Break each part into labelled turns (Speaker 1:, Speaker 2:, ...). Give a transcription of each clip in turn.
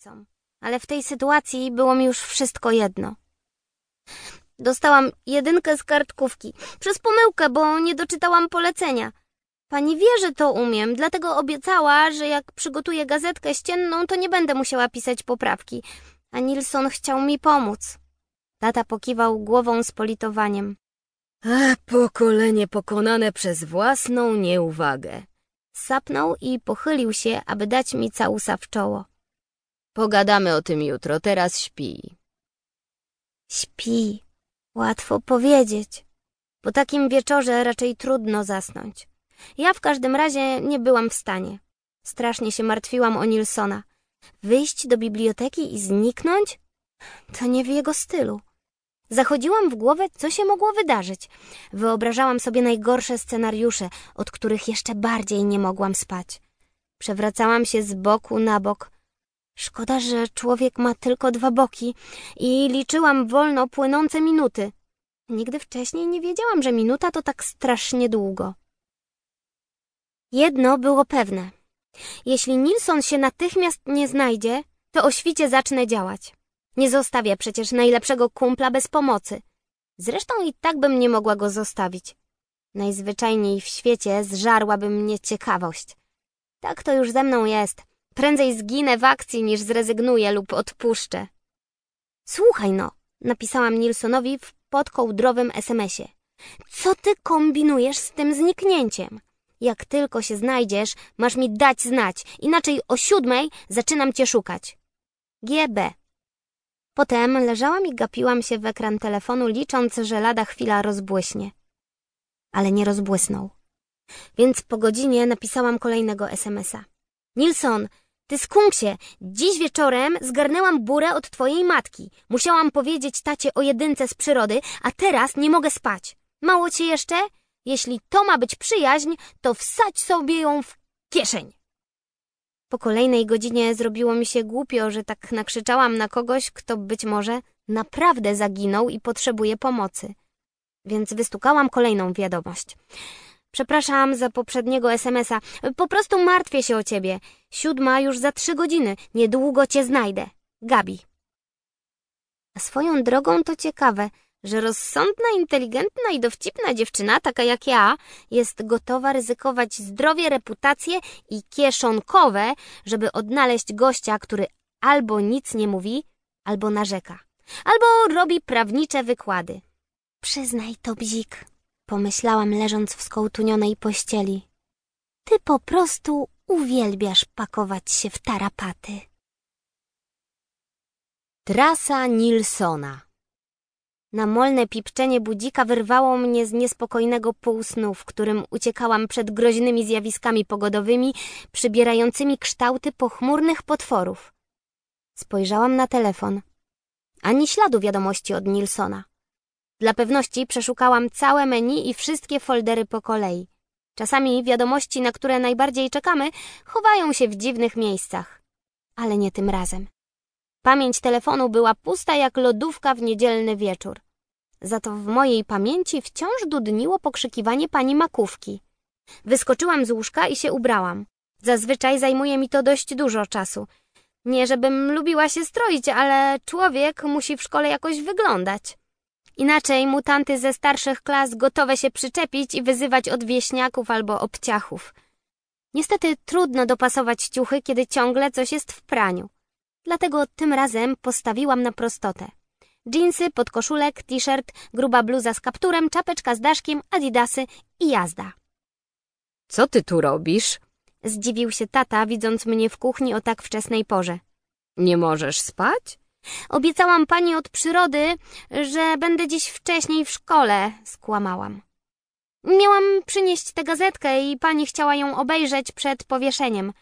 Speaker 1: rodzicom, ale w tej sytuacji było mi już wszystko jedno. Dostałam jedynkę z kartkówki. Przez pomyłkę, bo nie doczytałam polecenia. Pani wie, że to umiem, dlatego obiecała, że jak przygotuję gazetkę ścienną, to nie będę musiała pisać poprawki. A Nilsson chciał mi pomóc. Tata pokiwał głową z politowaniem.
Speaker 2: A pokolenie pokonane przez własną nieuwagę.
Speaker 1: Sapnął i pochylił się, aby dać mi całusa w czoło.
Speaker 2: Pogadamy o tym jutro, teraz śpi.
Speaker 1: Śpi. Łatwo powiedzieć. Po takim wieczorze raczej trudno zasnąć. Ja w każdym razie nie byłam w stanie. Strasznie się martwiłam o Nilsona. Wyjść do biblioteki i zniknąć? To nie w jego stylu. Zachodziłam w głowę, co się mogło wydarzyć. Wyobrażałam sobie najgorsze scenariusze, od których jeszcze bardziej nie mogłam spać. Przewracałam się z boku na bok. Szkoda, że człowiek ma tylko dwa boki i liczyłam wolno płynące minuty. Nigdy wcześniej nie wiedziałam, że minuta to tak strasznie długo. Jedno było pewne. Jeśli Nilsson się natychmiast nie znajdzie, to o świcie zacznę działać. Nie zostawię przecież najlepszego kumpla bez pomocy. Zresztą i tak bym nie mogła go zostawić. Najzwyczajniej w świecie zżarłaby mnie ciekawość. Tak to już ze mną jest. Prędzej zginę w akcji, niż zrezygnuję lub odpuszczę. Słuchaj no, napisałam Nilsonowi w podkołdrowym SMS-ie. Co ty kombinujesz z tym zniknięciem? Jak tylko się znajdziesz, masz mi dać znać, inaczej o siódmej zaczynam cię szukać. GB. Potem leżałam i gapiłam się w ekran telefonu, licząc, że lada chwila rozbłyśnie. Ale nie rozbłysnął. Więc po godzinie napisałam kolejnego SMS-a. Nilson, ty skunksie, dziś wieczorem zgarnęłam burę od twojej matki. Musiałam powiedzieć tacie o jedynce z przyrody, a teraz nie mogę spać. Mało cię jeszcze? Jeśli to ma być przyjaźń, to wsadź sobie ją w kieszeń. Po kolejnej godzinie zrobiło mi się głupio, że tak nakrzyczałam na kogoś, kto być może naprawdę zaginął i potrzebuje pomocy. Więc wystukałam kolejną wiadomość. Przepraszam za poprzedniego SMS-a. Po prostu martwię się o ciebie. Siódma już za trzy godziny. Niedługo cię znajdę. Gabi. A swoją drogą to ciekawe, że rozsądna, inteligentna i dowcipna dziewczyna, taka jak ja, jest gotowa ryzykować zdrowie, reputację i kieszonkowe, żeby odnaleźć gościa, który albo nic nie mówi, albo narzeka, albo robi prawnicze wykłady. Przyznaj to, bzik, pomyślałam leżąc w skołtunionej pościeli. Ty po prostu uwielbiasz pakować się w tarapaty.
Speaker 2: Trasa Nilsona
Speaker 1: Namolne pipczenie budzika wyrwało mnie z niespokojnego półsnu, w którym uciekałam przed groźnymi zjawiskami pogodowymi, przybierającymi kształty pochmurnych potworów. Spojrzałam na telefon. Ani śladu wiadomości od Nilsona. Dla pewności przeszukałam całe menu i wszystkie foldery po kolei. Czasami wiadomości, na które najbardziej czekamy, chowają się w dziwnych miejscach. Ale nie tym razem. Pamięć telefonu była pusta jak lodówka w niedzielny wieczór. Za to w mojej pamięci wciąż dudniło pokrzykiwanie pani makówki. Wyskoczyłam z łóżka i się ubrałam. Zazwyczaj zajmuje mi to dość dużo czasu. Nie żebym lubiła się stroić, ale człowiek musi w szkole jakoś wyglądać. Inaczej mutanty ze starszych klas gotowe się przyczepić i wyzywać od wieśniaków albo obciachów. Niestety trudno dopasować ciuchy, kiedy ciągle coś jest w praniu. Dlatego tym razem postawiłam na prostotę. Dżinsy, podkoszulek, t-shirt, gruba bluza z kapturem, czapeczka z daszkiem, adidasy i jazda.
Speaker 2: Co ty tu robisz?
Speaker 1: Zdziwił się tata, widząc mnie w kuchni o tak wczesnej porze.
Speaker 2: Nie możesz spać?
Speaker 1: Obiecałam pani od przyrody, że będę dziś wcześniej w szkole, skłamałam. Miałam przynieść tę gazetkę i pani chciała ją obejrzeć przed powieszeniem.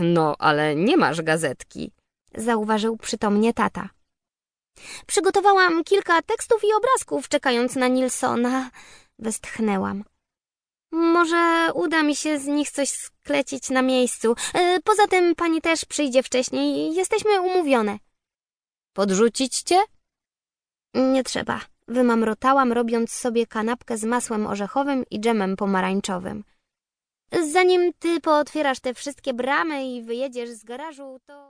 Speaker 2: No, ale nie masz gazetki.
Speaker 1: Zauważył przytomnie tata. Przygotowałam kilka tekstów i obrazków, czekając na Nilsona. Westchnęłam. Może uda mi się z nich coś sklecić na miejscu. E, poza tym pani też przyjdzie wcześniej. Jesteśmy umówione.
Speaker 2: Podrzucić cię?
Speaker 1: Nie trzeba. Wymamrotałam, robiąc sobie kanapkę z masłem orzechowym i dżemem pomarańczowym. Zanim ty pootwierasz te wszystkie bramy i wyjedziesz z garażu, to...